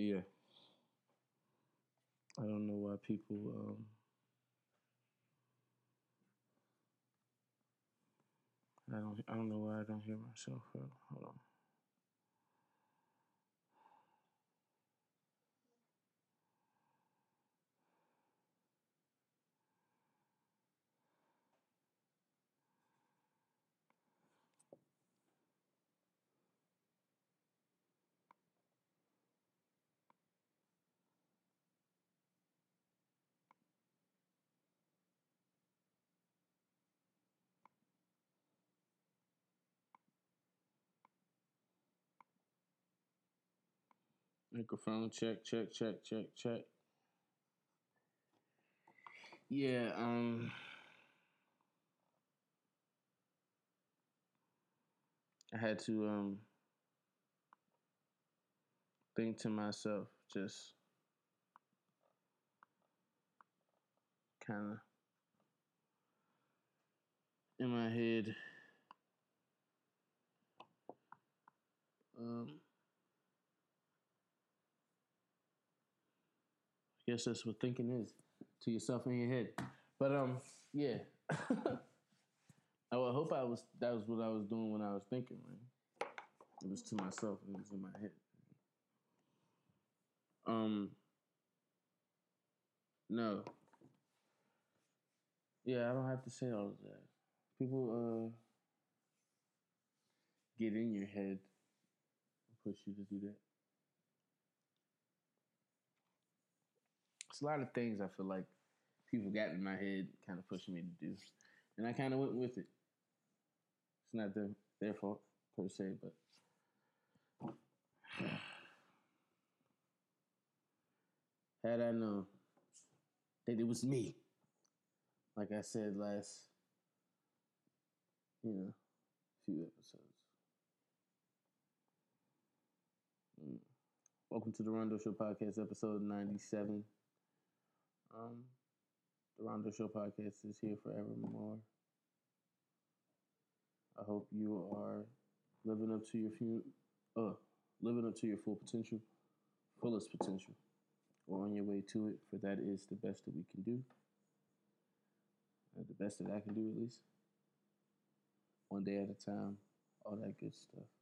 But yeah, I don't know why people. Um, I don't. I don't know why I don't hear myself. Hold on. Microphone check, check, check, check, check. Yeah, um I had to um think to myself just kind of in my head um guess that's what thinking is to yourself in your head. But um, yeah. I hope I was that was what I was doing when I was thinking, man. It was to myself, it was in my head. Um no. Yeah, I don't have to say all of that. People uh get in your head and push you to do that. It's a lot of things I feel like people got in my head, kind of pushing me to do, and I kind of went with it. It's not their their fault per se, but had I known that it was me, like I said last, you know, few episodes. Mm. Welcome to the Rondo Show podcast, episode ninety-seven. Um, the Rondo Show podcast is here forevermore. I hope you are living up to your few, uh, living up to your full potential, fullest potential, or on your way to it. For that is the best that we can do, uh, the best that I can do at least. One day at a time, all that good stuff.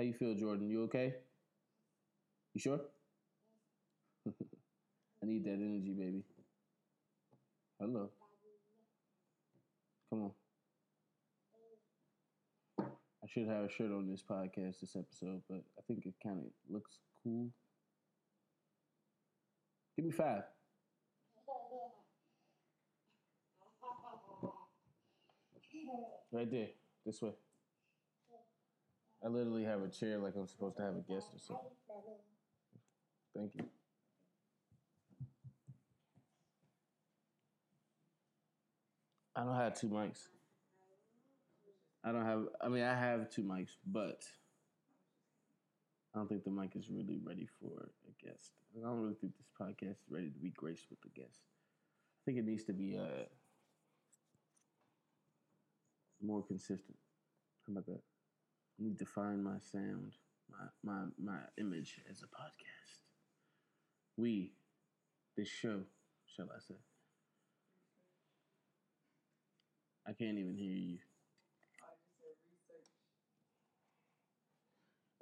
How you feel, Jordan? You okay? You sure? I need that energy, baby. Hello. Come on. I should have a shirt on this podcast, this episode, but I think it kind of looks cool. Give me five. Right there, this way. I literally have a chair like I'm supposed to have a guest or something. Thank you. I don't have two mics. I don't have. I mean, I have two mics, but I don't think the mic is really ready for a guest. I don't really think this podcast is ready to be graced with a guest. I think it needs to be uh, more consistent. How about that? Need to find my sound, my my my image as a podcast. We, this show, shall I say? I can't even hear you.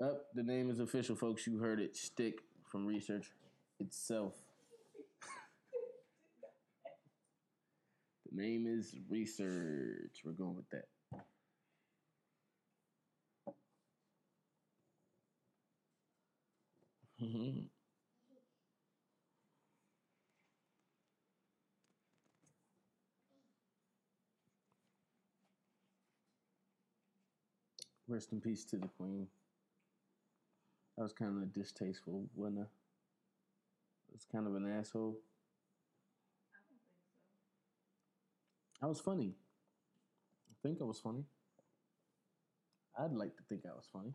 Up, oh, the name is official, folks. You heard it. Stick from research itself. the name is research. We're going with that. Mm-hmm. Rest in peace to the queen. That was kind of a distasteful, wasn't? It was kind of an asshole. I don't think so. I was funny. I think I was funny. I'd like to think I was funny.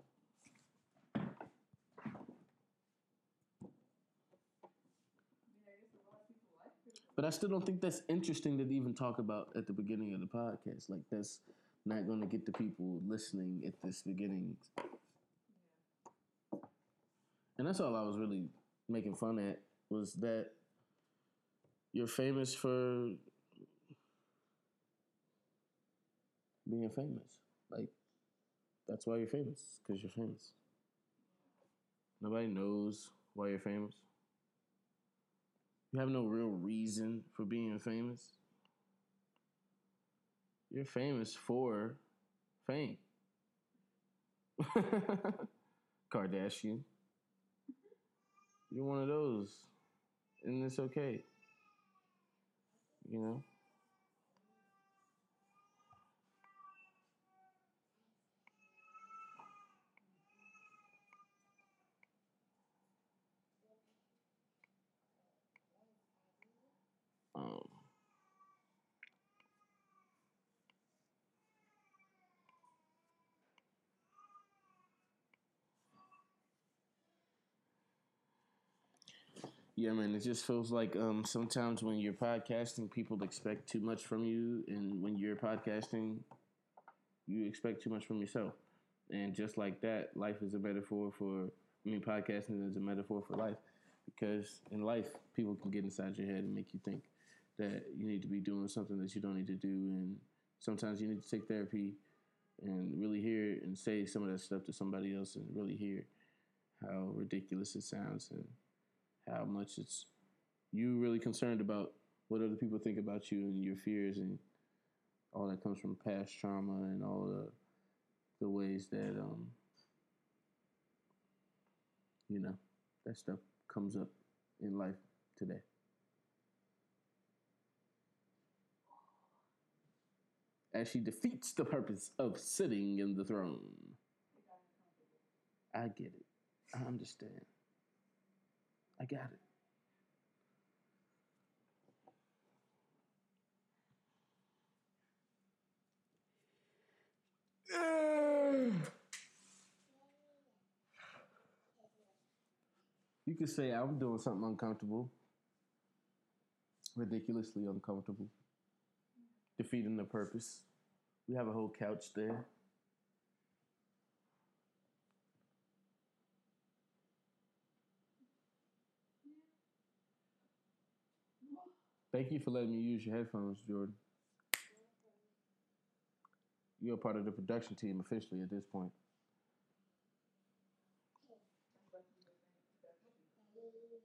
But I still don't think that's interesting to even talk about at the beginning of the podcast. Like that's not going to get the people listening at this beginning. And that's all I was really making fun at was that you're famous for being famous. Like that's why you're famous because you're famous. Nobody knows why you're famous. You have no real reason for being famous. You're famous for fame. Kardashian. You're one of those. And it's okay. You know? Yeah, man, it just feels like um, sometimes when you're podcasting, people expect too much from you, and when you're podcasting, you expect too much from yourself. And just like that, life is a metaphor for. I mean, podcasting is a metaphor for life because in life, people can get inside your head and make you think that you need to be doing something that you don't need to do, and sometimes you need to take therapy and really hear and say some of that stuff to somebody else and really hear how ridiculous it sounds and how much it's you really concerned about what other people think about you and your fears and all that comes from past trauma and all the the ways that um you know that stuff comes up in life today. As she defeats the purpose of sitting in the throne. I get it. I understand. I got it. You could say I'm doing something uncomfortable, ridiculously uncomfortable, defeating the purpose. We have a whole couch there. Thank you for letting me use your headphones, Jordan. You're part of the production team officially at this point.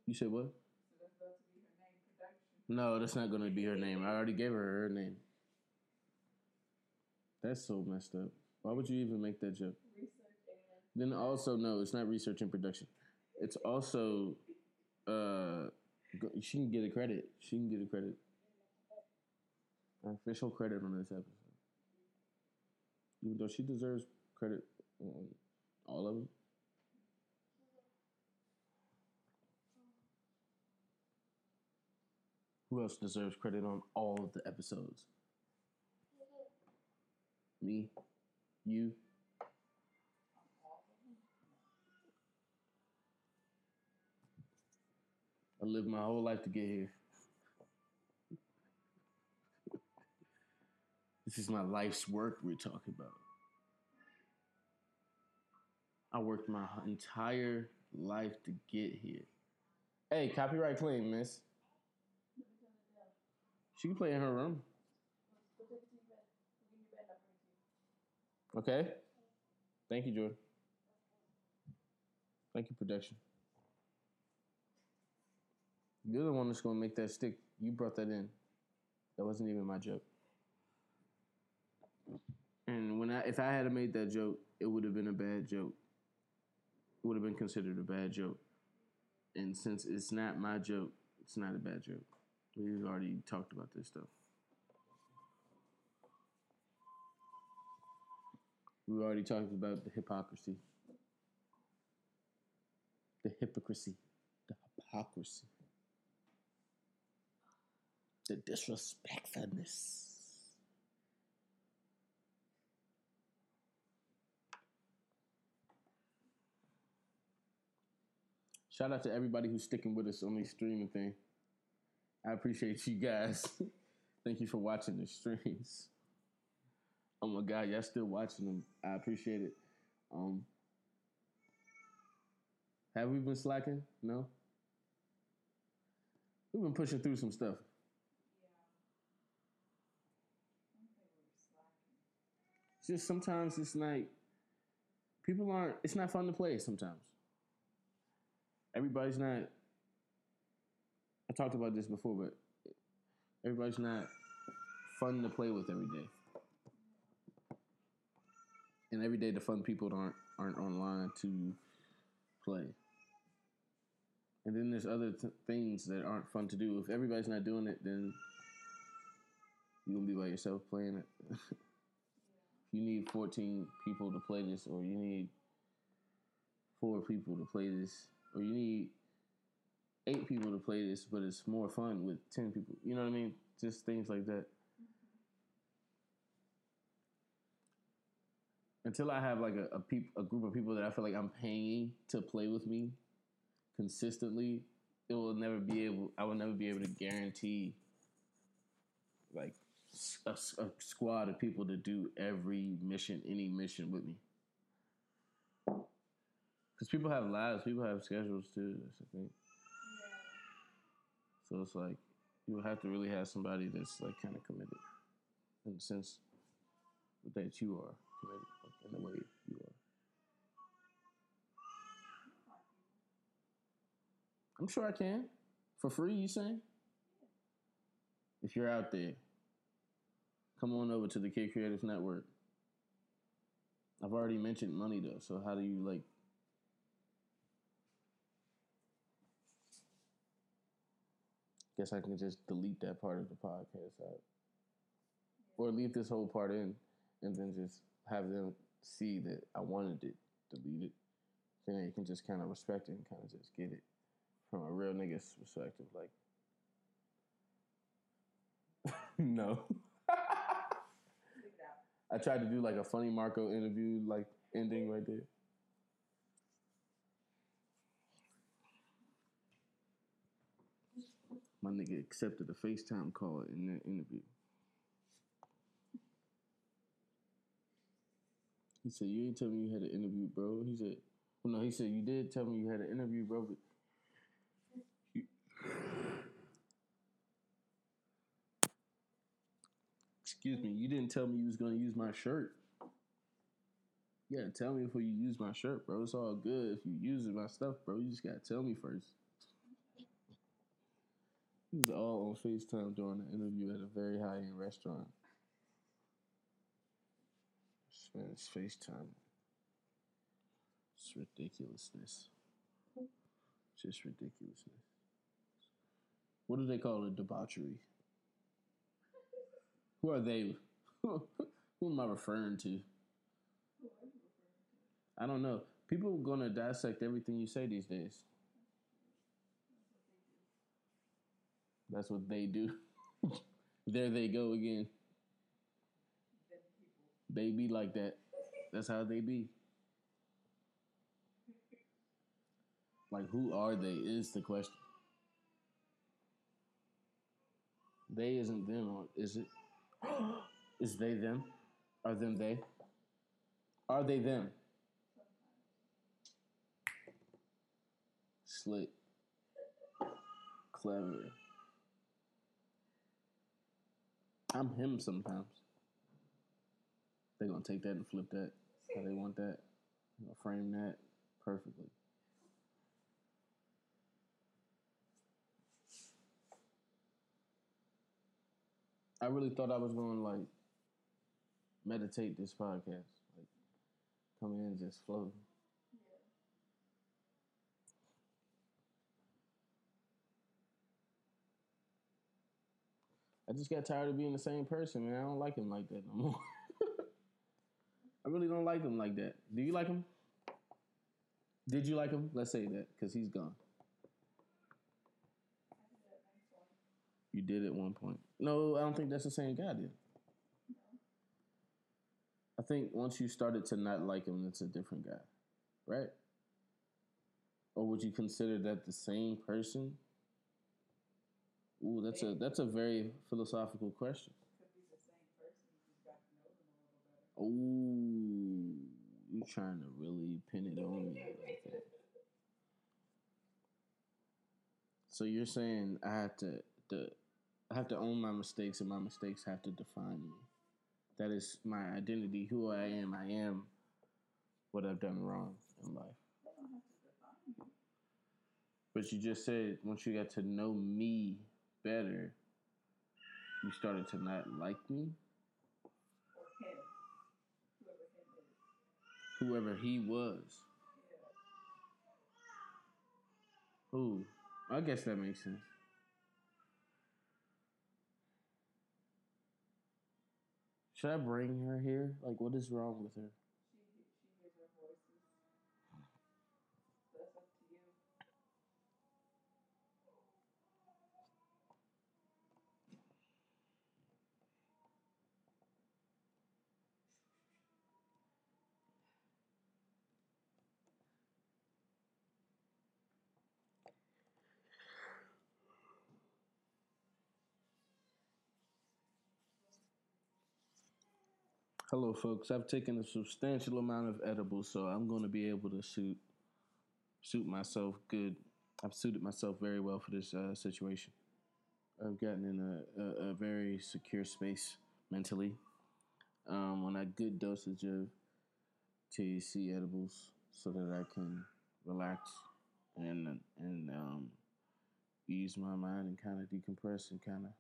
You said what? No, that's not going to be her name. I already gave her her name. That's so messed up. Why would you even make that joke? Then also, no, it's not research and production. It's also, uh, she can get a credit. She can get a credit. Official credit on this episode. Even though she deserves credit on all of them. Who else deserves credit on all of the episodes? Me, you. I lived my whole life to get here. This is my life's work we're talking about. I worked my entire life to get here. Hey, copyright claim, miss. She can play in her room. Okay. Thank you, Jordan. Thank you, production. You're the one that's gonna make that stick. You brought that in. That wasn't even my joke. And when I, if I had made that joke, it would have been a bad joke. It would have been considered a bad joke. And since it's not my joke, it's not a bad joke. We've already talked about this stuff. We already talked about the hypocrisy. The hypocrisy. The hypocrisy. The disrespectfulness. Shout out to everybody who's sticking with us on these streaming thing. I appreciate you guys. Thank you for watching the streams. Oh my god, y'all still watching them. I appreciate it. Um Have we been slacking? No? We've been pushing through some stuff. Just sometimes it's like people aren't it's not fun to play sometimes. Everybody's not I talked about this before, but everybody's not fun to play with every day. And every day the fun people aren't aren't online to play. And then there's other th- things that aren't fun to do. If everybody's not doing it, then you're gonna be by yourself playing it. you need 14 people to play this, or you need four people to play this, or you need eight people to play this, but it's more fun with 10 people. You know what I mean? Just things like that. Until I have like a a, peop, a group of people that I feel like I'm paying to play with me consistently, it will never be able. I will never be able to guarantee like a, a squad of people to do every mission, any mission with me. Because people have lives, people have schedules too. That's the thing. So it's like you have to really have somebody that's like kind of committed in the sense that you are committed like, in the way you are. I'm sure I can. For free, you saying? If you're out there, come on over to the Kiid Kreatiivez Network. I've already mentioned money though, so how do you like guess I can just delete that part of the podcast out. Or leave this whole part in and then just have them see that I wanted it deleted. Then you can just kind of respect it and kind of just get it from a real nigga's perspective. Like, no. I tried to do like a funny Marco interview, like ending right there. My nigga accepted a FaceTime call in that interview. He said, You ain't tell me you had an interview, bro. He said, Well, no, he said, You did tell me you had an interview, bro, but Excuse me, you didn't tell me you was gonna use my shirt. Yeah, tell me before you use my shirt, bro. It's all good if you using my stuff, bro. You just gotta tell me first. This is all on FaceTime during the interview at a very high end restaurant. Spanish FaceTime. It's ridiculousness. Just ridiculousness. What do they call it? Debauchery. Who are they? Who am I referring to? I don't know. People are gonna dissect everything you say these days. That's what they do. there they go again. They be like that. That's how they be. Like, who are they is the question. They isn't them, is it? is they them? Are them they? Are they them? Slick. Clever. I'm him sometimes. They're gonna take that and flip that how they want that. Frame that perfectly. I really thought I was gonna like meditate this podcast. Like come in and just flow. I just got tired of being the same person, man. I don't like him like that no more. I really don't like him like that. Do you like him? Did you like him? Let's say that because he's gone. You did at one point. No, I don't think that's the same guy. Did. I think once you started to not like him, it's a different guy, right? Or would you consider that the same person? Ooh, that's a that's a very philosophical question. Could be the same person. You just got to know them a little Oh, you trying to really pin it on me like that? So you're saying I have to the I have to own my mistakes and my mistakes have to define me. That is my identity, who I am. I am what I've done wrong in life. But you just said once you got to know me better, you started to not like me. Whoever he was. Who? I guess that makes sense. Should I bring her here? Like, what is wrong with her? Hello, folks. I've taken a substantial amount of edibles, so I'm going to be able to suit suit myself good. I've suited myself very well for this uh, situation. I've gotten in a, a, a very secure space mentally um, on a good dosage of THC edibles, so that I can relax and and um, ease my mind and kind of decompress and kind of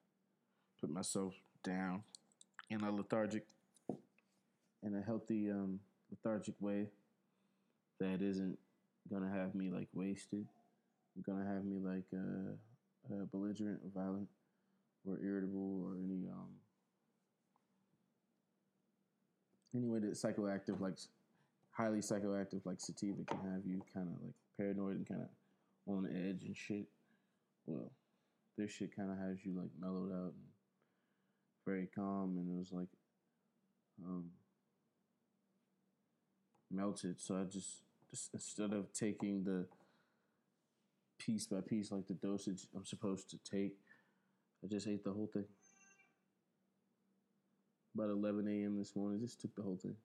put myself down in a lethargic in a healthy, um, lethargic way that isn't gonna have me like wasted, gonna have me like uh, uh, belligerent or violent or irritable or any um any way that psychoactive like highly psychoactive like sativa can have you kind of like paranoid and kind of on edge and shit. Well, this shit kind of has you like mellowed out and very calm, and it was like um melted. So I just, just instead of taking the piece by piece like the dosage I'm supposed to take, I just ate the whole thing. About 11 a.m. this morning, just took the whole thing.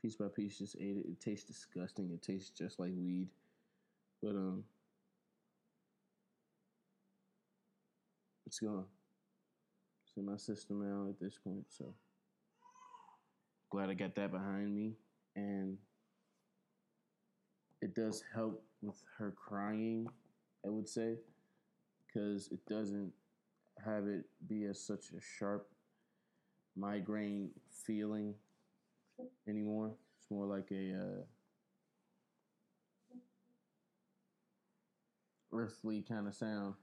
Piece by piece, just ate it. It tastes disgusting. It tastes just like weed. But, um, it's gone. It's in my system now at this point, so glad I got that behind me. And it does help with her crying, I would say, because it doesn't have it be as such a sharp migraine feeling anymore. It's more like a uh, earthly kind of sound.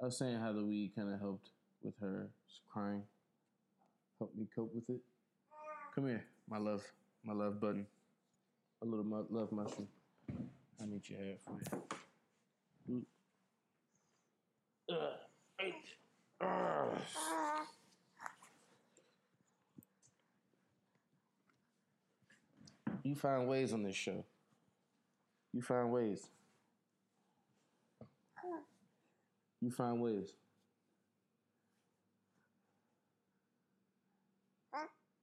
I was saying how the weed kind of helped with her crying help me cope with it. Come here, my love, my love button, a little mu- love mushroom. I need your hair for you. You find ways on this show. You find ways. You find ways.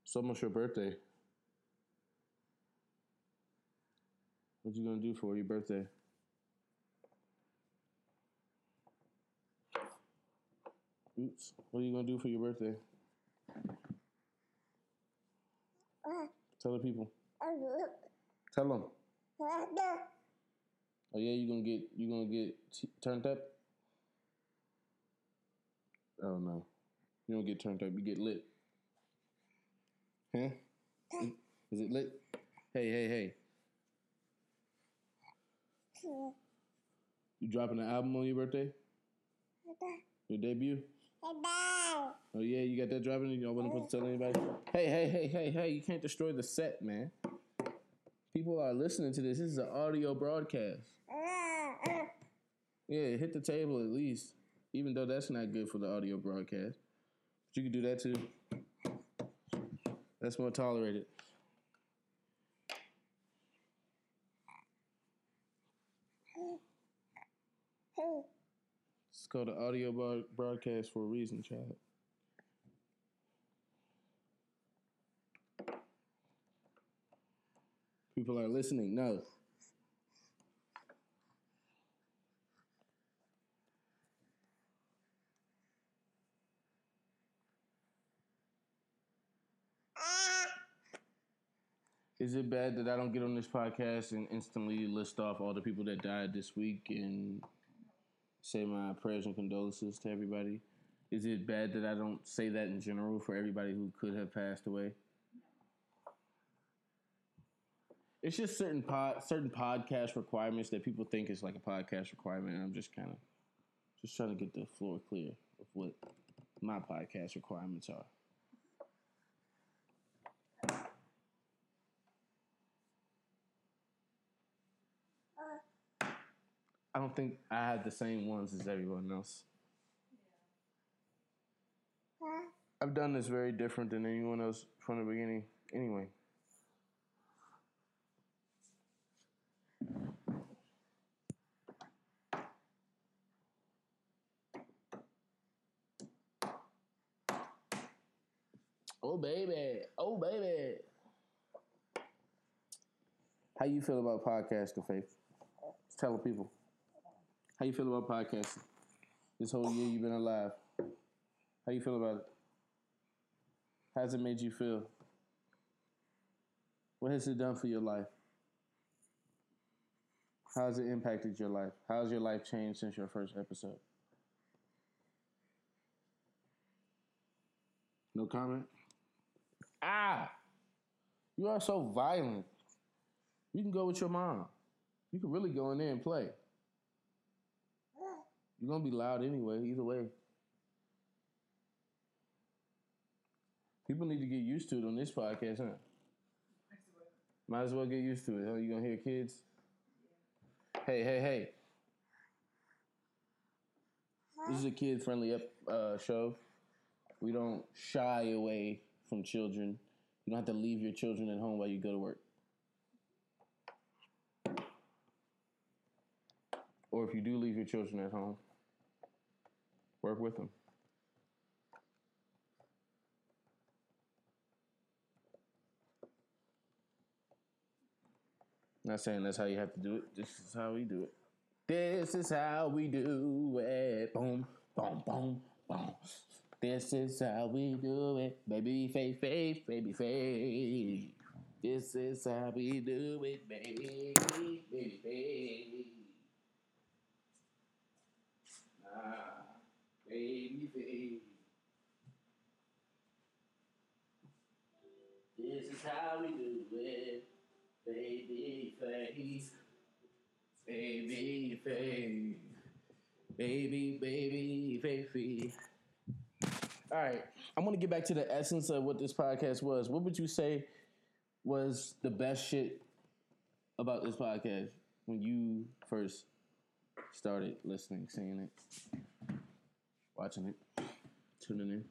It's almost your birthday. What you gonna do for your birthday? Oops. What are you gonna do for your birthday? Tell the people. Tell them. Oh yeah, you gonna get you gonna get t- turned up? Oh no, you don't get turned up. You get lit. Huh? Is it lit? Hey, hey, hey. You dropping an album on your birthday? Your debut? Oh yeah, you got that dropping? You don't want to tell anybody? Hey, hey, hey, hey, hey! You can't destroy the set, man. People are listening to this. This is an audio broadcast. Yeah, hit the table at least. Even though that's not good for the audio broadcast, but you can do that too. That's more tolerated. It's called an audio broadcast for a reason, child. People are listening. No. Is it bad that I don't get on this podcast and instantly list off all the people that died this week and say my prayers and condolences to everybody? Is it bad that I don't say that in general for everybody who could have passed away? It's just certain pod, certain podcast requirements that people think is like a podcast requirement. And I'm just kind of just trying to get the floor clear of what my podcast requirements are. I don't think I had the same ones as everyone else. I've done this very different than anyone else from the beginning. Anyway. Oh baby, oh baby. How you feel about podcasting, Faith? Just tell the people. How you feel about podcasting? This whole year you've been alive. How you feel about it? How's it made you feel? What has it done for your life? How has it impacted your life? How has your life changed since your first episode? No comment? Ah! You are so violent. You can go with your mom. You can really go in there and play. You're gonna be loud anyway, either way. People need to get used to it on this podcast, huh? Might as well get used to it. Huh? You gonna hear kids? Hey, hey, hey. This is a kid friendly uh, show. We don't shy away from children. You don't have to leave your children at home while you go to work. Or if you do leave your children at home, work with them. Not saying that's how you have to do it. This is how we do it. This is how we do it. Boom, boom, boom, boom. This is how we do it. Baby faith, faith, baby faith. This is how we do it, baby, baby faith. Ah, baby. This is how we do it. Baby face, baby face, baby, baby baby. All right, I'm gonna get back to the essence of what this podcast was. What would you say was the best shit about this podcast when you first started listening, seeing it, watching it, tuning in?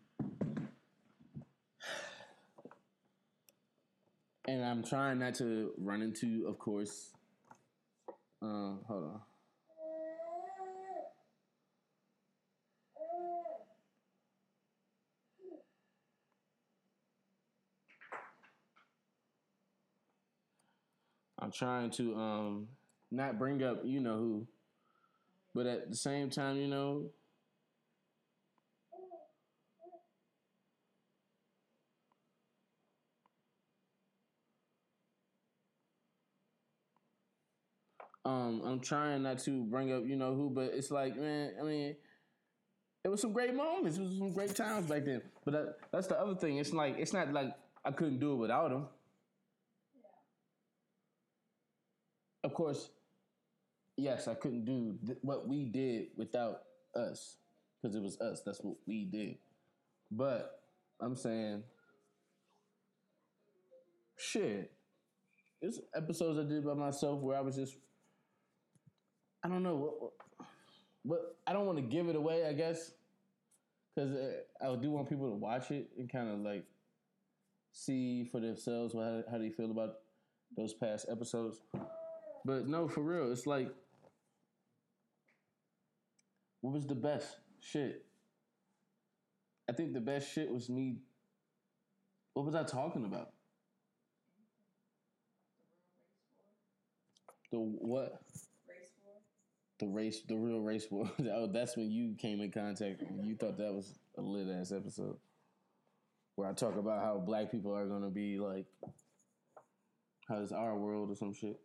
and I'm trying not to run into, of course. Uh, hold on. I'm trying to um not bring up you know who, but at the same time, you know, Um, I'm trying not to bring up, you know who, but it's like, man, I mean, it was some great moments. It was some great times back then. But that, that's the other thing. It's like it's not like I couldn't do it without him. Yeah. Of course, yes, I couldn't do th- what we did without us because it was us. That's what we did. But I'm saying, shit. There's episodes I did by myself where I was just I don't know what, what I don't want to give it away. I guess because uh, I do want people to watch it and kind of like see for themselves how how they feel about those past episodes. But no, for real, it's like what was the best shit? I think the best shit was me. What was I talking about? The what? The race, the real race war. oh, that's when you came in contact. You thought that was a lit ass episode, where I talk about how black people are gonna be like, how is our world or some shit.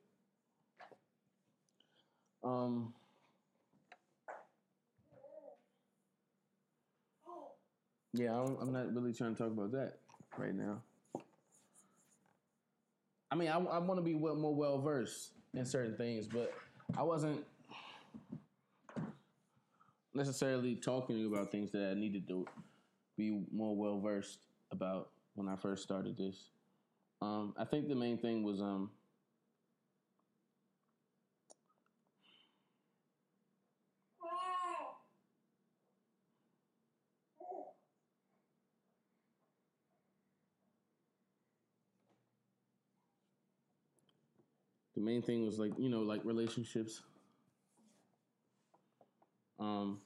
Um. Yeah, I'm, I'm not really trying to talk about that right now. I mean, I, I want to be more well versed in certain things, but I wasn't necessarily talking about things that I needed to be more well versed about when I first started this. Um, I think the main thing was um, the main thing was like you know like relationships um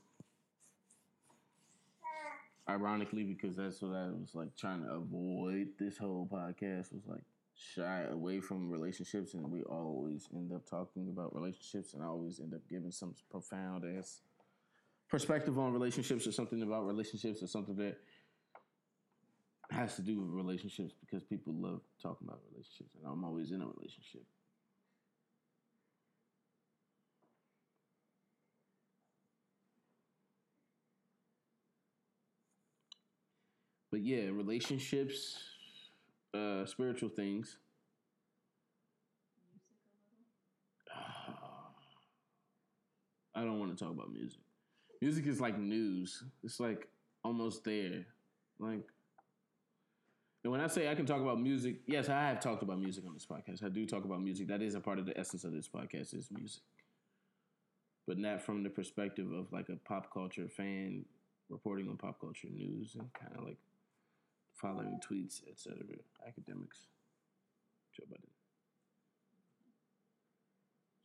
ironically because that's what i was like trying to avoid this whole podcast was like shy away from relationships and we always end up talking about relationships and i always end up giving some profound ass perspective on relationships or something about relationships or something that has to do with relationships because people love talking about relationships and i'm always in a relationship but yeah, relationships, uh, spiritual things. I don't want to talk about music. Music is like news. It's like almost there. Like, and when I say I can talk about music, yes, I have talked about music on this podcast. I do talk about music. That is a part of the essence of this podcast is music, but not from the perspective of like a pop culture fan reporting on pop culture news and kind of like following tweets, etc. Academics, Joe Biden,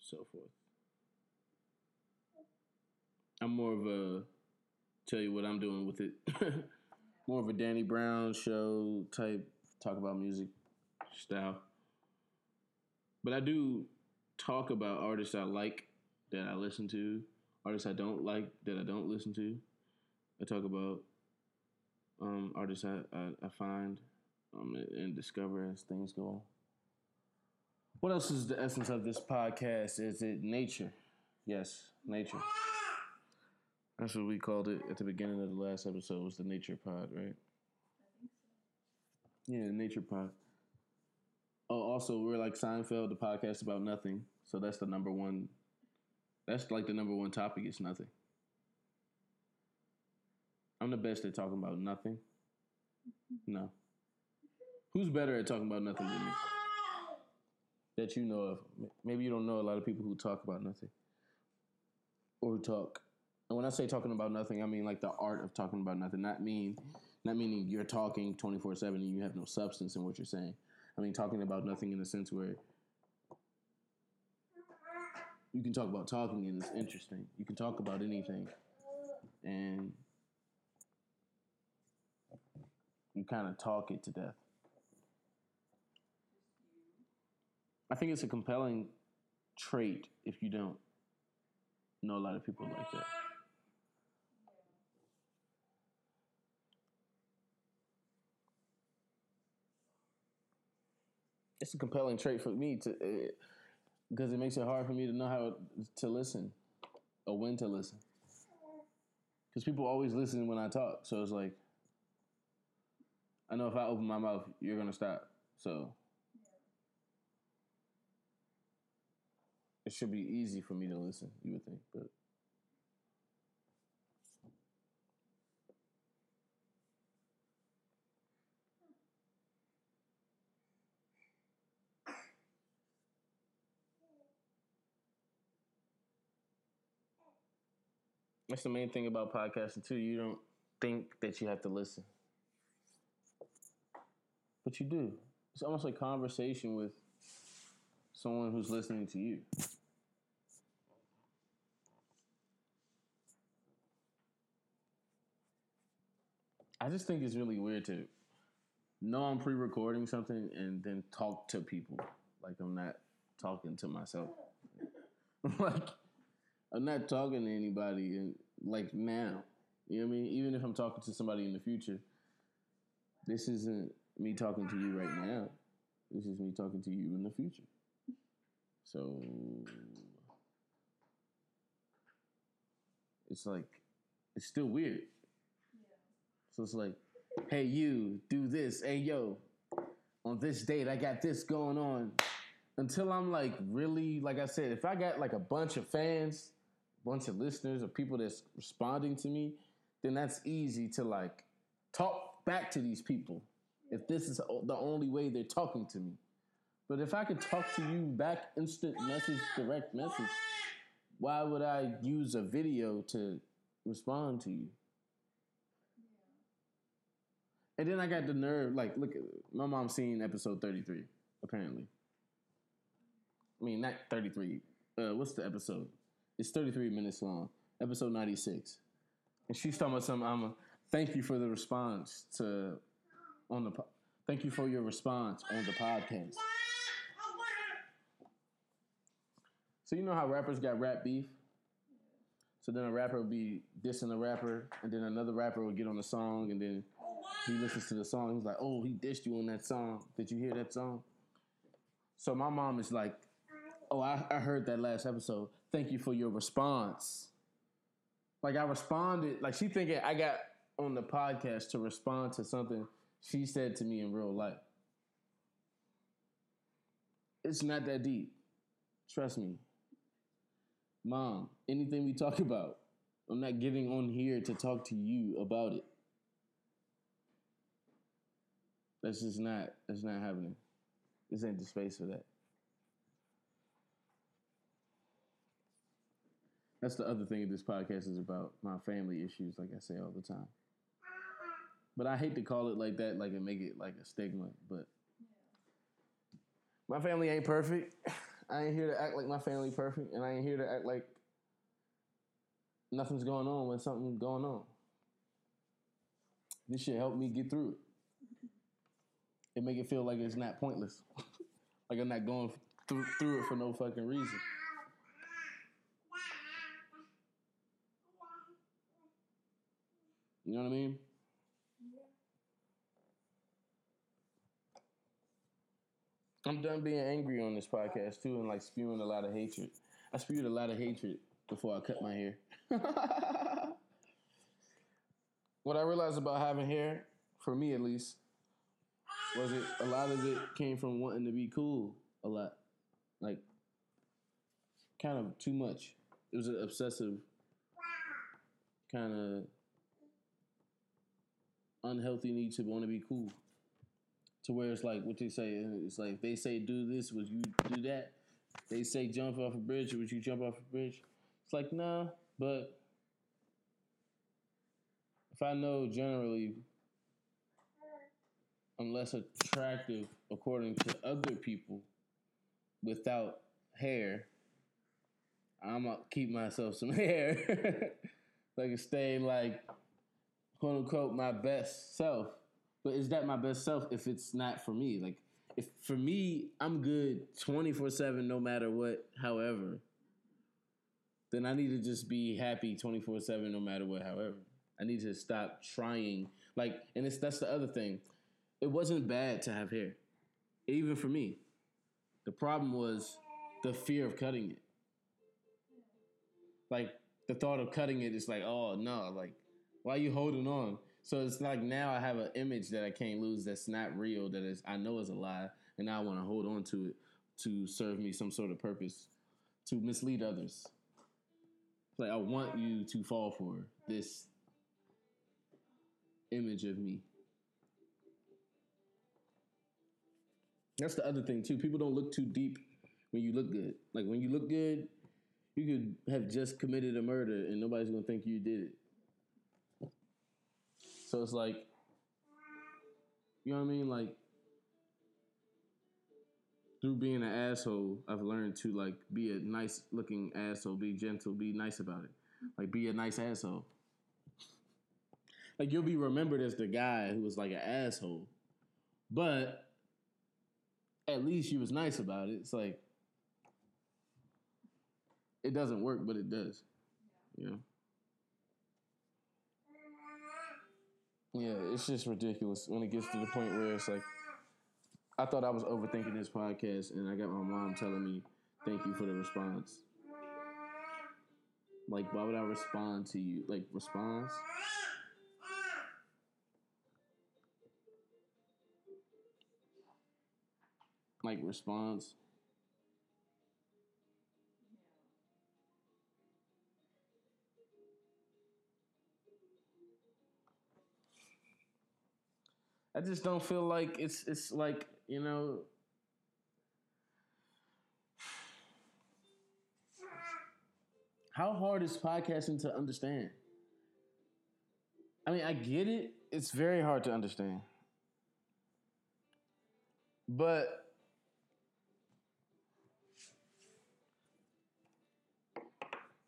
so forth. I'm more of a tell you what I'm doing with it. more of a Danny Brown show type talk about music style. But I do talk about artists I like that I listen to, artists I don't like that I don't listen to. I talk about um, artists I, I, I find um, and discover as things go. What else is the essence of this podcast? Is it nature? Yes, nature. That's what we called it at the beginning of the last episode. Was the nature pod, right? Yeah, the nature pod. Oh, also we're like Seinfeld, the podcast about nothing. So that's the number one. That's like the number one topic. It's nothing. I'm the best at talking about nothing. No. Who's better at talking about nothing than me? That you know of. Maybe you don't know a lot of people who talk about nothing. Or talk. And when I say talking about nothing, I mean like the art of talking about nothing. Not mean not meaning you're talking 24-7 and you have no substance in what you're saying. I mean talking about nothing in the sense where you can talk about talking and it's interesting. You can talk about anything. And you kind of talk it to death. I think it's a compelling trait if you don't know a lot of people like that. It's a compelling trait for me to because uh, it makes it hard for me to know how to listen or when to listen. Because people always listen when I talk, so it's like I know if I open my mouth, you're gonna stop. So it should be easy for me to listen. You would think, but. That's the main thing about podcasting too. You don't think that you have to listen. But you do. It's almost like conversation with someone who's listening to you. I just think it's really weird to know I'm pre-recording something and then talk to people like I'm not talking to myself like I'm not talking to anybody and like now. You know what I mean? Even if I'm talking to somebody in the future, this isn't me talking to you right now. This is me talking to you in the future. So it's like it's still weird. So it's like, hey you, do this. Hey yo, on this date I got this going on. Until I'm like really, like I said, if I got like a bunch of fans, bunch of listeners or people that's responding to me, then that's easy to like talk back to these people. If this is the only way they're talking to me. But if I could talk to you back instant message, direct message, why would I use a video to respond to you? And then I got the nerve, like, look, my mom seen episode 33, apparently. I mean, not 33. Uh, what's the episode? It's 33 minutes long. Episode 96. And she's talking about something. I'm a, thank you for the response to on the thank you for your response on the podcast. So you know how rappers got rap beef? So then a rapper would be dissing a rapper, and then another rapper would get on the song, and then he listens to the song. He's like, "Oh, he dissed you on that song. Did you hear that song?" So my mom is like, "Oh, I, I heard that last episode. Thank you for your response." Like I responded, like she thinking I got on the podcast to respond to something she said to me in real life. It's not that deep. Trust me. Mom, anything we talk about, I'm not getting on here to talk to you about it. That's just not that's not happening. This ain't the space for that. That's the other thing this podcast is about, my family issues, like I say all the time. But I hate to call it like that, like and make it like a stigma. But my family ain't perfect. I ain't here to act like my family perfect, and I ain't here to act like nothing's going on when something's going on. This should help me get through it. It make it feel like it's not pointless, like I'm not going through, through it for no fucking reason. You know what I mean? I'm done being angry on this podcast too, and like spewing a lot of hatred. I spewed a lot of hatred before I cut my hair. what I realized about having hair, for me at least, was it a lot of it came from wanting to be cool a lot, like kind of too much. It was an obsessive kind of unhealthy need to want to be cool to where it's like what they say. Uh, it's like they say do this, would you do that? They say jump off a bridge, would you jump off a bridge? It's like nah, but if I know generally I'm less attractive according to other people without hair, I'm gonna keep myself some hair. like stay like quote unquote my best self. But is that my best self if it's not for me? Like, if for me, I'm good 24 7 no matter what, however, then I need to just be happy 24 7 no matter what, however. I need to stop trying. Like, and it's that's the other thing. It wasn't bad to have hair, even for me. The problem was the fear of cutting it. Like, the thought of cutting it is like, oh no, like, why are you holding on? So it's like now I have an image that I can't lose that's not real, that is I know is a lie, and I want to hold on to it to serve me some sort of purpose, to mislead others. Like I want you to fall for this image of me. That's the other thing too. People don't look too deep when you look good. Like when you look good, you could have just committed a murder and nobody's gonna think you did it. So it's like, you know what I mean? Like, through being an asshole, I've learned to like be a nice looking asshole, be gentle, be nice about it. Like, be a nice asshole. Like, you'll be remembered as the guy who was like an asshole, but at least you was nice about it. It's like, it doesn't work, but it does. You know. Yeah, it's just ridiculous when it gets to the point where it's like, I thought I was overthinking this podcast, and I got my mom telling me, "Thank you for the response." Like, why would I respond to you? Like, response? Like, response? I just don't feel like it's it's like you know. How hard is podcasting to understand? I mean, I get it. It's very hard to understand. But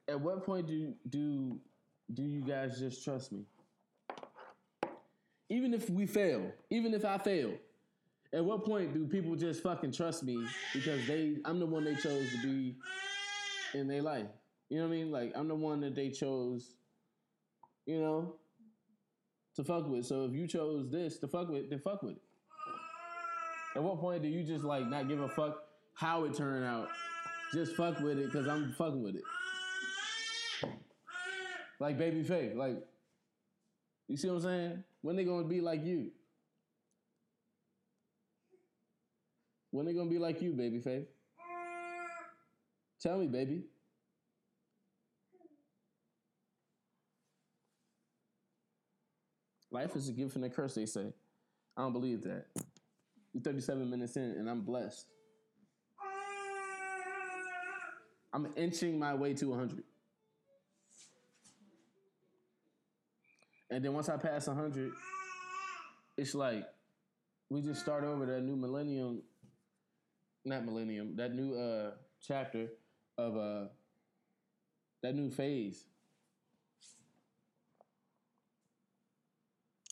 at what point do do do you guys just trust me? Even if we fail, even if I fail, at what point do people just fucking trust me because they I'm the one they chose to be in their life? You know what I mean? Like I'm the one that they chose, you know, to fuck with. So if you chose this to fuck with, then fuck with it. At what point do you just like not give a fuck how it turned out? Just fuck with it because I'm fucking with it. Like baby faith, like you see what I'm saying? When they gonna be like you? When they gonna be like you, baby faith? Tell me, baby. Life is a gift and a curse, they say. I don't believe that. We're 37 minutes in and I'm blessed. I'm inching my way to 100. And then once I pass 100, it's like we just start over that new millennium, not millennium, that new uh, chapter of uh, that new phase.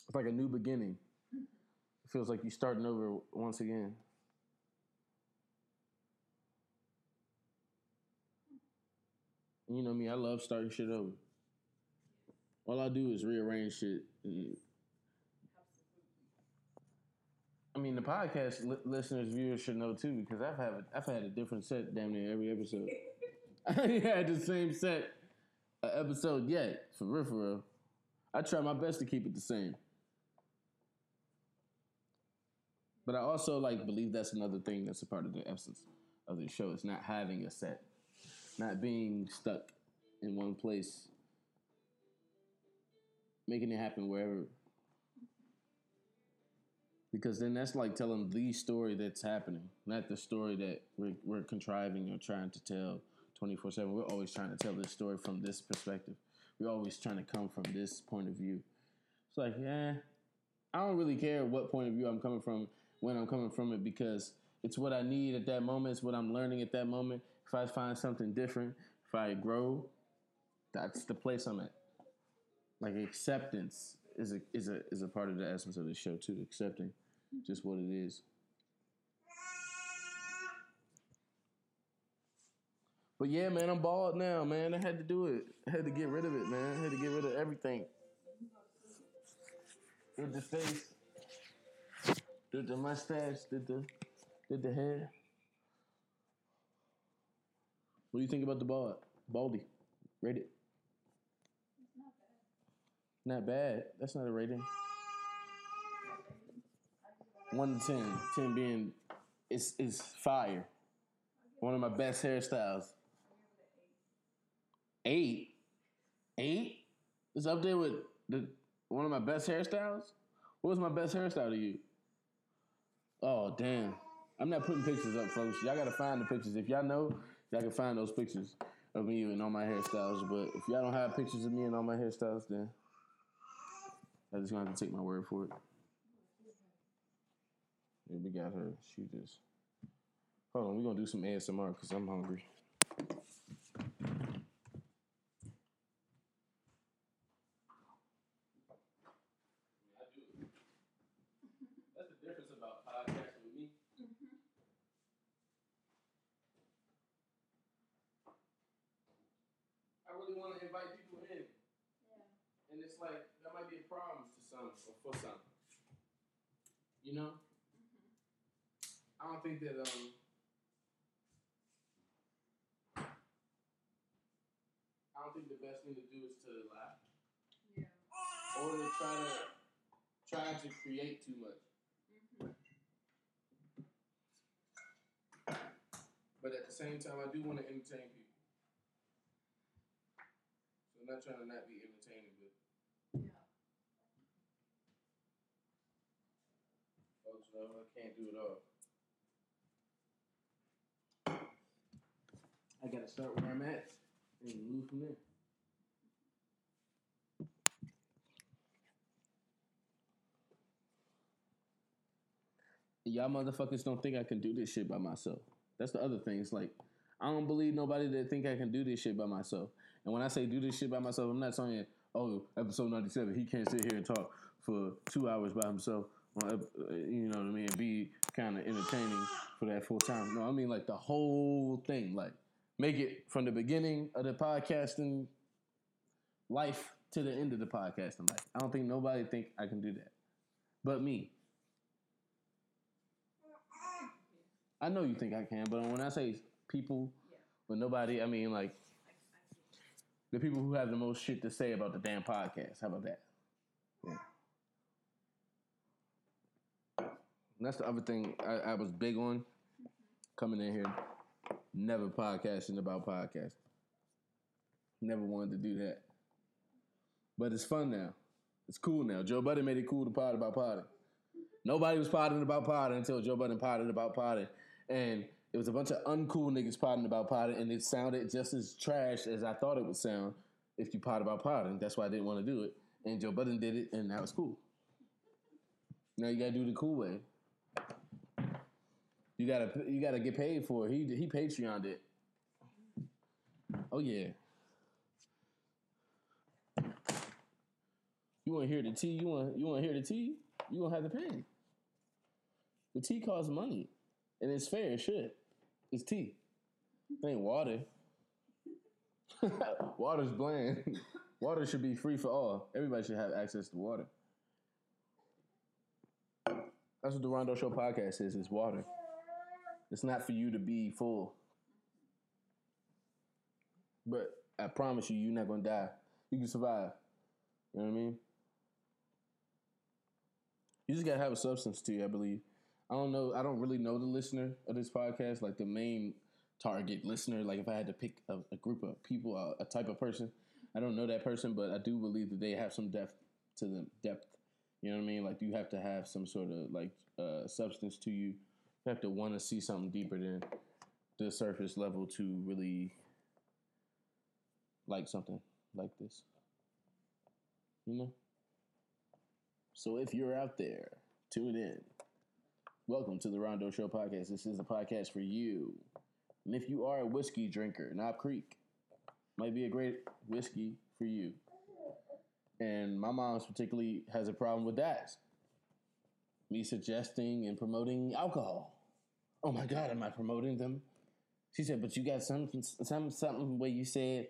It's like a new beginning. It feels like you're starting over once again. You know me, I love starting shit over. All I do is rearrange shit. I mean, the podcast li- listeners, viewers should know too because I've had I've had a different set damn near every episode. I had the same set uh, episode yet, for real, for real. I try my best to keep it the same. But I also like believe that's another thing that's a part of the essence of the show. It's not having a set, not being stuck in one place making it happen wherever. Because then that's like telling the story that's happening, not the story that we're, we're contriving or trying to tell 24 7. We're always trying to tell this story from this perspective. We're always trying to come from this point of view. It's like, yeah, I don't really care what point of view I'm coming from when I'm coming from it because it's what I need at that moment. It's what I'm learning at that moment. If I find something different, if I grow, that's the place I'm at like acceptance is a is a is a part of the essence of the show too. Accepting just what it is. But yeah, man, I'm bald now, man. I had to do it. I had to get rid of it, man. I had to get rid of everything. Did the face, did the mustache, did the did the hair. What do you think about the bald? Baldy. Rate it. Not bad. That's not a rating. One to ten. Ten being it's it's fire. One of my best hairstyles. Eight. Eight? It's up there with the one of my best hairstyles? What was my best hairstyle to you? Oh damn. I'm not putting pictures up, folks. Y'all gotta find the pictures. If y'all know, y'all can find those pictures of me and all my hairstyles. But if y'all don't have pictures of me and all my hairstyles, then I just gonna have to take my word for it. Yeah, we got her. She just. Hold on, we're gonna do some ASMR because I'm hungry. That's the difference about podcasting with me. really want to invite people in, Yeah. and it's like that might be a problem to some or for some. You know, I don't think that um. I don't think the best thing to do is to lie Yeah. or to try to try to create too much. Mhm. But at the same time, I do want to entertain people. So I'm not trying to not be entertaining, but Yeah. I can't do it all. I gotta start where I'm at and move from there. Y'all motherfuckers don't think I can do this shit by myself. That's the other thing. It's like I don't believe nobody that think I can do this shit by myself. And when I say do this shit by myself, I'm not saying, oh, episode 97, he can't sit here and talk for two hours by himself. Uh, You know what I mean? Be kind of entertaining for that full time. No, I mean like the whole thing. Like make it from the beginning of the podcasting life to the end of the podcasting life. I don't think nobody think I can do that, but me. I know you think I can, but when I say people, Yeah. but nobody, I mean like the people who have the most shit to say about the damn podcast. How about that? Yeah. And that's the other thing I, I was big on coming in here. Never podcasting about podcasting. Never wanted to do that. But it's fun now. It's cool now. Joe Budden made it cool to pod about potting. Nobody was potting about potting until Joe Budden potted about potting. And it was a bunch of uncool niggas potting about potting, and it sounded just as trash as I thought it would sound if you pot about potting. That's why I didn't want to do it. And Joe Budden did it, and that was cool. Now you gotta do the cool way. You gotta you gotta get paid for it. He he Patreoned it. Oh yeah. You want to hear the tea? You want you want to hear the tea? You gonna have to pay. The tea costs money, and it's fair. It should. It's tea. It ain't water. Water's bland. water should be free for all. Everybody should have access to water. That's what the Rondo Show podcast is. It's water. It's not for you to be full. But I promise you, you're not gonna die. You can survive. You know what I mean? You just gotta have a substance to you, I believe. I don't know. I don't really know the listener of this podcast, like the main target listener. Like if I had to pick a, a group of people, a, a type of person, I don't know that person, but I do believe that they have some depth to them. Depth. You know what I mean? Like you have to have some sort of like uh, substance to you. Have to want to see something deeper than the surface level to really like something like this. You know? So if you're out there, tune in. Welcome to the Rondo Show podcast. This is a podcast for you. And if you are a whiskey drinker, Knob Creek might be a great whiskey for you. And my mom's particularly has a problem with that. Me suggesting and promoting alcohol. Oh my God, am I promoting them? She said, but you got something, some, something where you said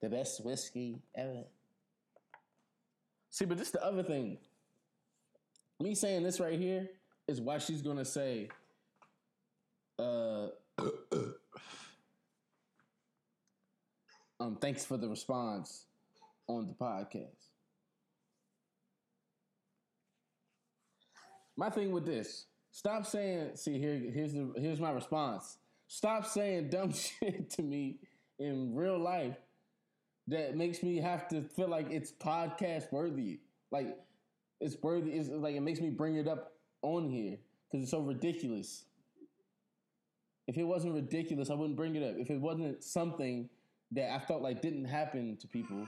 the best whiskey ever. See, but this is the other thing. Me saying this right here is why she's gonna say, uh, um, thanks for the response on the podcast. My thing with this, stop saying, see here, here's the here's my response. Stop saying dumb shit to me in real life that makes me have to feel like it's podcast worthy. Like it's worthy. It's like it makes me bring it up on here because it's so ridiculous. If it wasn't ridiculous, I wouldn't bring it up. If it wasn't something that I felt like didn't happen to people,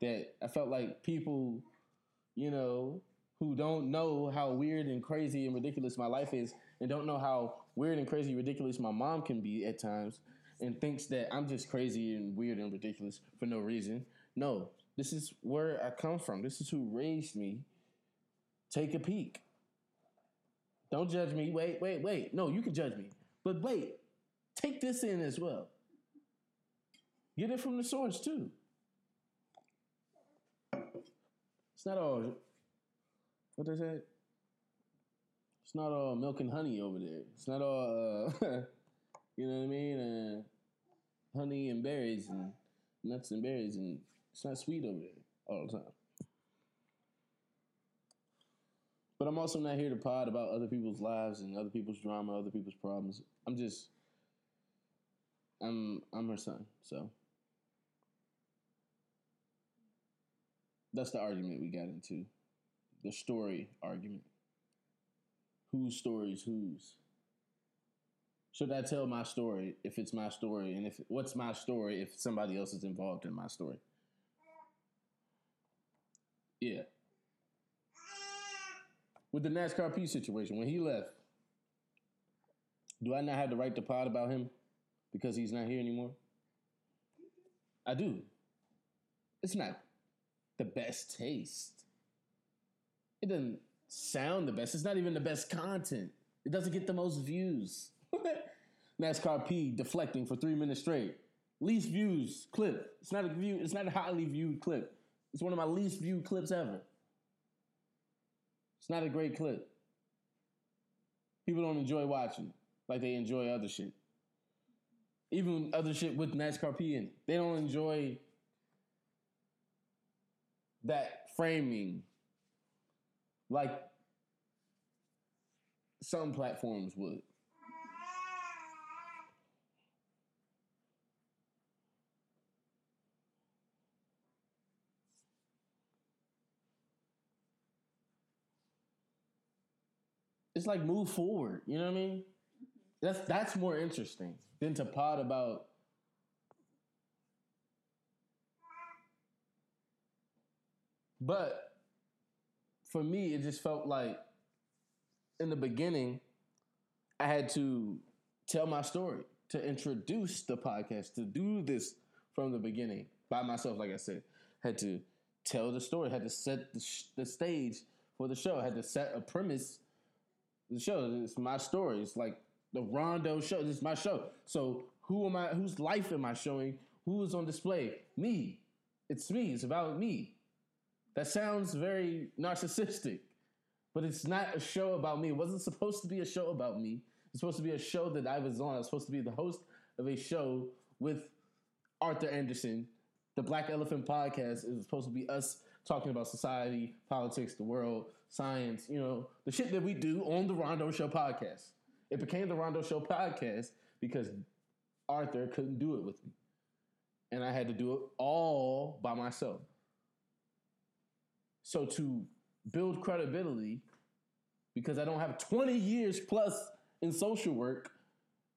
that I felt like people, you know, who don't know how weird and crazy and ridiculous my life is, and don't know how weird and crazy ridiculous my mom can be at times, and thinks that I'm just crazy and weird and ridiculous for no reason. No, this is where I come from. This is who raised me. Take a peek. Don't judge me. Wait, wait, wait. No, you can judge me. But wait, take this in as well. Get it from the source too. It's not all what they said. It's not all milk and honey over there. It's not all uh, you know what I mean, uh, honey and berries and nuts and berries, and it's not sweet over there all the time. But I'm also not here to pod about other people's lives and other people's drama, other people's problems. I'm just, I'm, I'm her son, so that's the argument we got into, the story argument. Whose story is whose? Should I tell my story if it's my story, and if what's my story if somebody else is involved in my story? Yeah with the NASCAR P situation, when he left, do I not have the right to pod about him because he's not here anymore? I do. It's not the best taste. It doesn't sound the best. It's not even the best content. It doesn't get the most views. NASCAR P deflecting for three minutes straight. Least views clip. It's not a view. It's not a highly viewed clip. It's one of my least viewed clips ever. It's not a great clip. People don't enjoy watching like they enjoy other shit. Even other shit with NASCAR P in it. They don't enjoy that framing like some platforms would. it's like move forward. You know what I mean? That's that's more interesting than to pod about. But for me, it just felt like in the beginning, I had to tell my story, to introduce the podcast, to do this from the beginning by myself. Like I said, had to tell the story, had to set the, sh- the stage for the show, had to set a premise the show. It's my story. It's like the Rondo show. This is my show. So who am I? Whose life am I showing? Who is on display? Me. It's me. It's about me. That sounds very narcissistic, but it's not a show about me. It wasn't supposed to be a show about me. It's supposed to be a show that I was on. I was supposed to be the host of a show with Arthur Anderson. The Black Elephant Podcast is supposed to be us talking about society, politics, the world, science, you know, the shit that we do on the Rondo Show podcast. It became the Rondo Show podcast because Arthur couldn't do it with me. And I had to do it all by myself. So to build credibility, because I don't have 20 years plus in social work,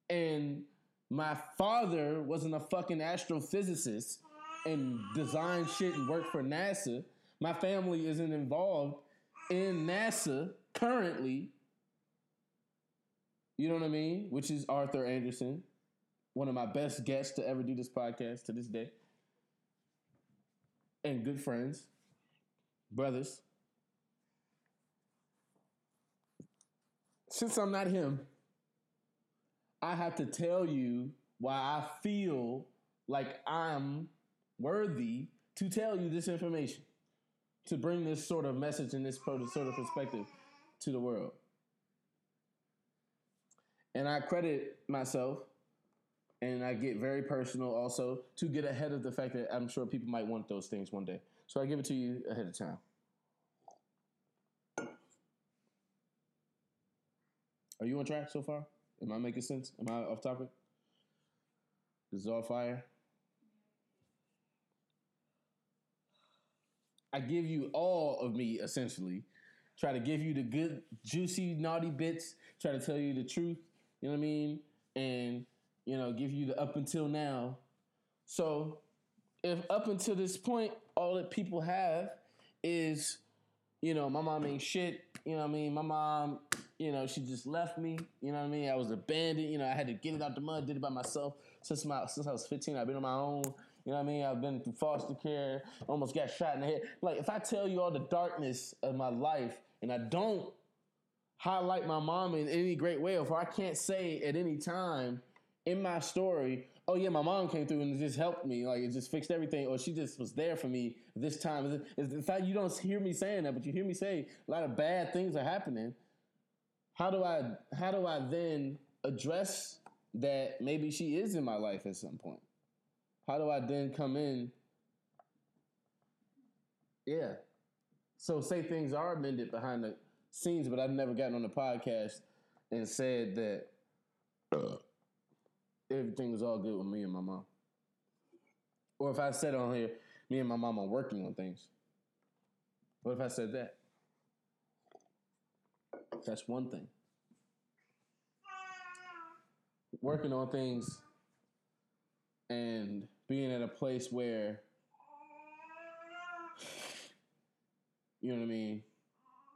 and my father wasn't a fucking astrophysicist and designed shit and worked for NASA. My family isn't involved in NASA currently. You know what I mean? Which is Arthur Anderson, one of my best guests to ever do this podcast to this day. And good friends, brothers. Since I'm not him, I have to tell you why I feel like I'm worthy to tell you this information, to bring this sort of message and this sort of perspective to the world. And I credit myself and I get very personal also to get ahead of the fact that I'm sure people might want those things one day. So I give it to you ahead of time. Are you on track so far? Am I making sense? Am I off topic? This is all fire. I give you all of me essentially. Try to give you the good, juicy, naughty bits. Try to tell you the truth. You know what I mean? And you know, give you the up until now. So, if up until this point, all that people have is, you know, my mom ain't shit. You know what I mean? My mom, you know, she just left me. You know what I mean? I was abandoned. You know, I had to get it out the mud. Did it by myself since my since I was 15. I've been on my own. You know what I mean? I've been through foster care, almost got shot in the head. Like, if I tell you all the darkness of my life and I don't highlight my mom in any great way, or if I can't say at any time in my story, oh yeah, my mom came through and just helped me, like it just fixed everything, or she just was there for me this time. It's the fact you don't hear me saying that, but you hear me say a lot of bad things are happening. How do I how do I then address that maybe she is in my life at some point? How do I then come in? Yeah. So say things are amended behind the scenes, but I've never gotten on the podcast and said that uh, everything was all good with me and my mom. Or if I said on here, me and my mom are working on things. What if I said that? That's one thing. Working on things and being at a place where, you know what I mean,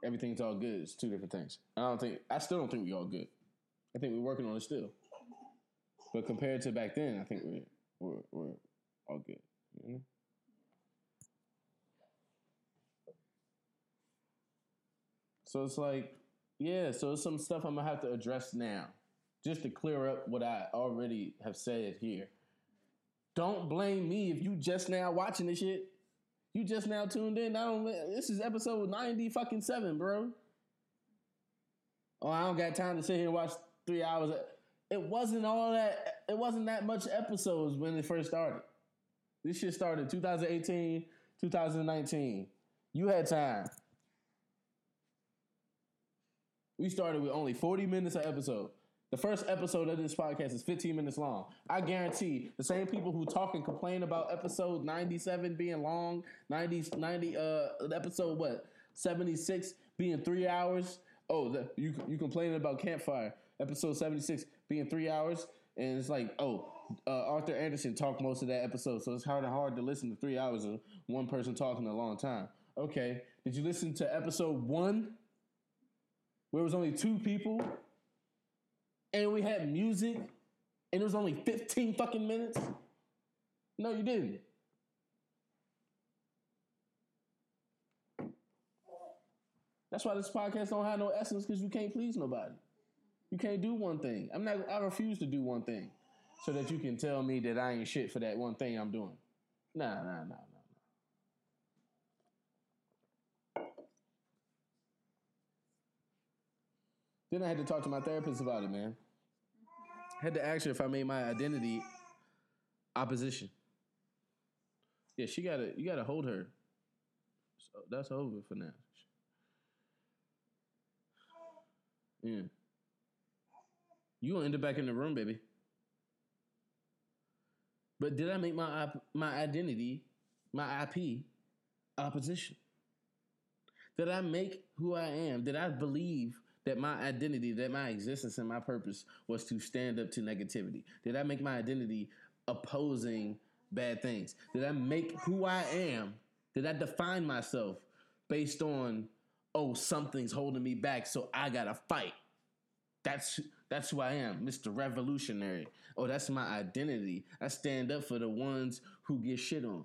everything's all good. It's two different things. I don't think, I still don't think we all good. I think we're working on it still. But compared to back then, I think we're, we're, we're all good. You know? So it's like, yeah, so it's some stuff I'm gonna have to address now, just to clear up what I already have said here. Don't blame me if you just now watching this shit. You just now tuned in. I don't. This is episode ninety fucking seven, bro. Oh, I don't got time to sit here and watch three hours. It wasn't all that. It wasn't that much episodes when it first started. This shit started 2018, 2019. You had time. We started with only 40 minutes an episode. The first episode of this podcast is 15 minutes long. I guarantee the same people who talk and complain about episode 97 being long, 90, 90 uh episode what 76 being three hours. Oh, the, you you complaining about Campfire episode 76 being three hours, and it's like oh. Uh, Arthur Anderson talked most of that episode, so it's hard and hard to listen to three hours of one person talking a long time. Okay, did you listen to episode one, where it was only two people, and we had music, and it was only 15 fucking minutes? No, you didn't. That's why this podcast don't have no essence because you can't please nobody. You can't do one thing. I'm not. I refuse to do one thing, so that you can tell me that I ain't shit for that one thing I'm doing. Nah, nah, nah, nah. Nah. Then I had to talk to my therapist about it, man. I had to ask her if I made my identity opposition. Yeah, she gotta you gotta hold her. So that's over for now. Yeah. You gonna end up back in the room, baby. But did I make my my identity, my IP, opposition? Did I make who I am? Did I believe that my identity, that my existence and my purpose was to stand up to negativity? Did I make my identity opposing bad things? Did I make who I am? Did I define myself based on oh something's holding me back, so I gotta fight? That's that's who I am, Mr. Revolutionary. Oh, that's my identity. I stand up for the ones who get shit on.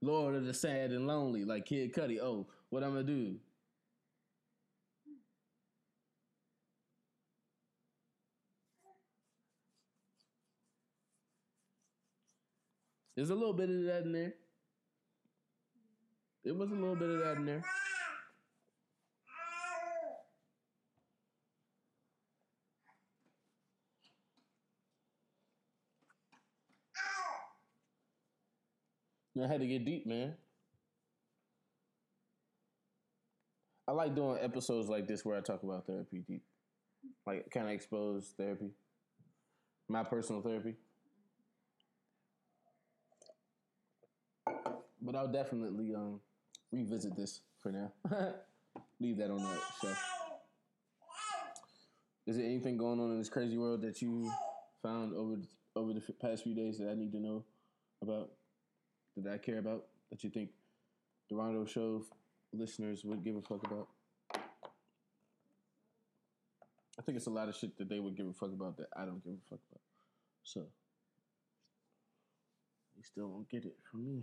Lord of the sad and lonely, like Kid Cudi. Oh, what I'm gonna do? There's a little bit of that in there. There was a little bit of that in there. I had to get deep, man. I like doing episodes like this where I talk about therapy deep. Like kind of expose therapy. My personal therapy. But I'll definitely um, revisit this for now. Leave that on the shelf. Is there anything going on in this crazy world that you found over over the past few days that I need to know about? That I care about? That you think the Rondo Show listeners would give a fuck about? I think it's a lot of shit that they would give a fuck about that I don't give a fuck about. So, you still won't get it from me.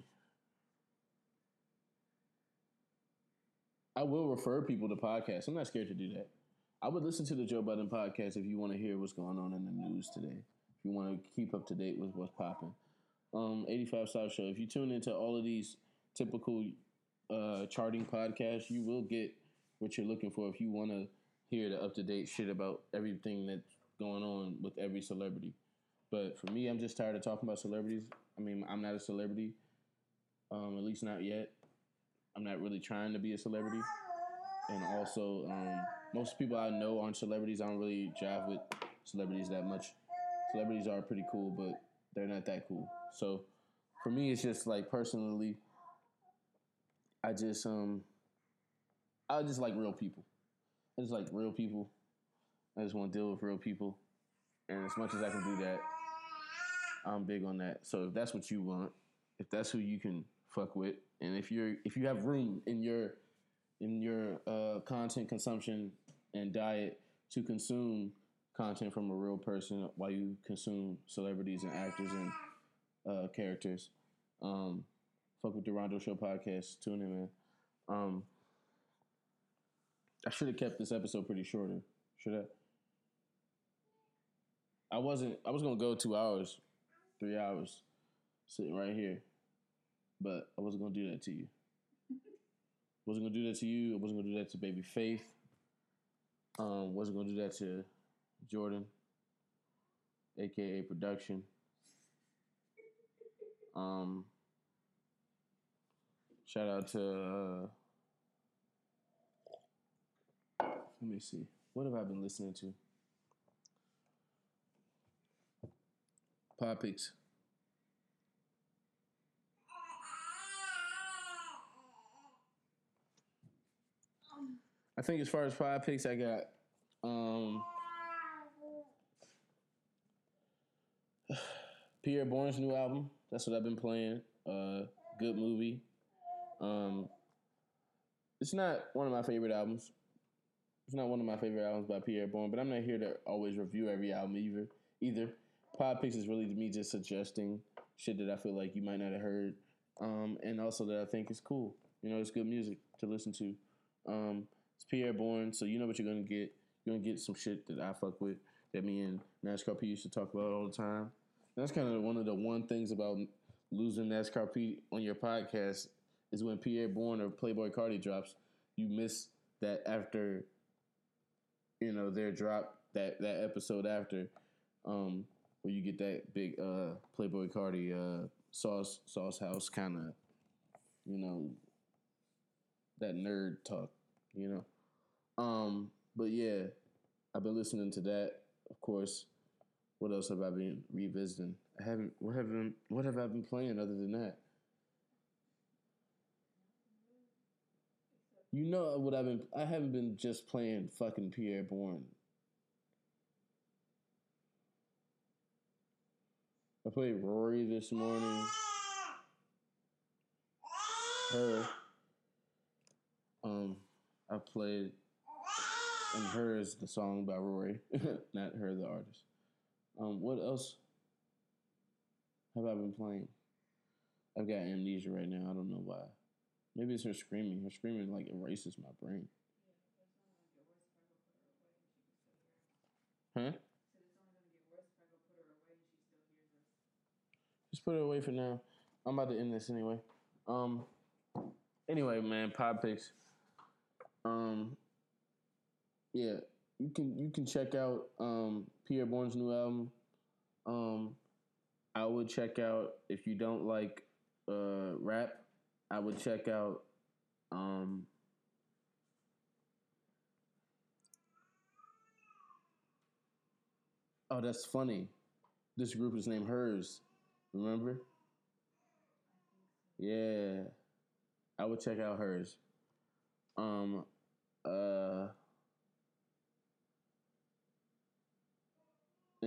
I will refer people to podcasts. I'm not scared to do that. I would listen to the Joe Budden podcast if you want to hear what's going on in the news today. if you want to keep up to date with what's popping. Um, 85 South Show. If you tune into all of these typical uh, charting podcasts, you will get what you're looking for if you want to hear the up to date shit about everything that's going on with every celebrity. But for me, I'm just tired of talking about celebrities. I mean, I'm not a celebrity, um, at least not yet. I'm not really trying to be a celebrity. And also, um, most people I know aren't celebrities. I don't really jive with celebrities that much. Celebrities are pretty cool, but they're not that cool. So for me, it's just like personally, I just um, I just like real people. I just like real people. I just want to deal with real people, and as much as I can do that, I'm big on that. So if that's what you want, if that's who you can fuck with, and if you're if you have room in your in your uh, content consumption and diet to consume content from a real person while you consume celebrities and actors and uh, characters. Um, fuck with the Rondo Show podcast. Tune in, man. Um, I should have kept this episode pretty shorter. Should I? I wasn't. I was gonna go two hours, three hours, sitting right here, but I wasn't gonna do that to you. Wasn't gonna do that to you. I wasn't gonna do that to Baby Faith. Um, wasn't gonna do that to Jordan, aka Production. Um, shout out to. Uh, let me see. What have I been listening to? Pod Picks. I think as far as five picks, I got um, Pi'erre Bourne's new album. That's what I've been playing. Uh, good movie. Um, it's not one of my favorite albums. It's not one of my favorite albums by Pi'erre Bourne, but I'm not here to always review every album either. Either Pod Picks is really me just suggesting shit that I feel like you might not have heard, um, and also that I think is cool. You know, it's good music to listen to. Um, it's Pi'erre Bourne, so you know what you're gonna get. You're gonna get some shit that I fuck with that me and NASCAR P used to talk about all the time. That's kind of one of the one things about losing NASCAR P on your podcast is when Pi'erre Bourne or Playboi Carti drops, you miss that after you know their drop that that episode after um where you get that big uh Playboi Carti uh sauce sauce house kind of you know that nerd talk you know? Um but yeah I've been listening to that of course what else have I been revisiting I haven't what have been what have I been playing other than that You know what I've been? I haven't been just playing fucking Pi'erre Bourne. I played Rory this morning. Her. Um, I played, and her is the song by Rory, not her, the artist. Um, what else have I been playing? I've got amnesia right now. I don't know why. Maybe it's her screaming. Her screaming like erases my brain. Huh? Just put it away for now. I'm about to end this anyway. Um. Anyway, man, pod picks. Um. Yeah, you can you can check out um Pi'erre Bourne's new album. Um, I would check out if you don't like uh rap. I would check out um Oh, that's funny. This group is named Hers. Remember? Yeah. I would check out Hers. Um uh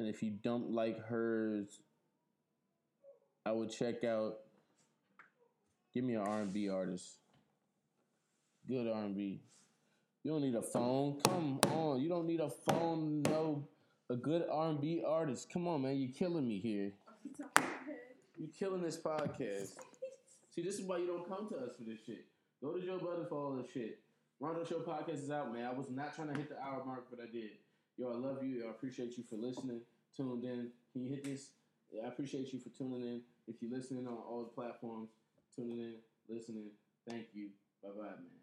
and if you don't like Hers, I would check out Give me an R&B artist. Good R&B. You don't need a phone. Come on. You don't need a phone. No, a good R&B artist. Come on, man. You're killing me here. You're killing this podcast. See, this is why you don't come to us for this shit. Go to Joe Budden for all this shit. Rondo Show podcast is out, man. I was not trying to hit the hour mark, but I did. Yo, I love you. I appreciate you for listening. tuned in. Can you hit this? Yeah, I appreciate you for tuning in. If you're listening on all the platforms, tuning in, listening, thank you. Bye bye, man.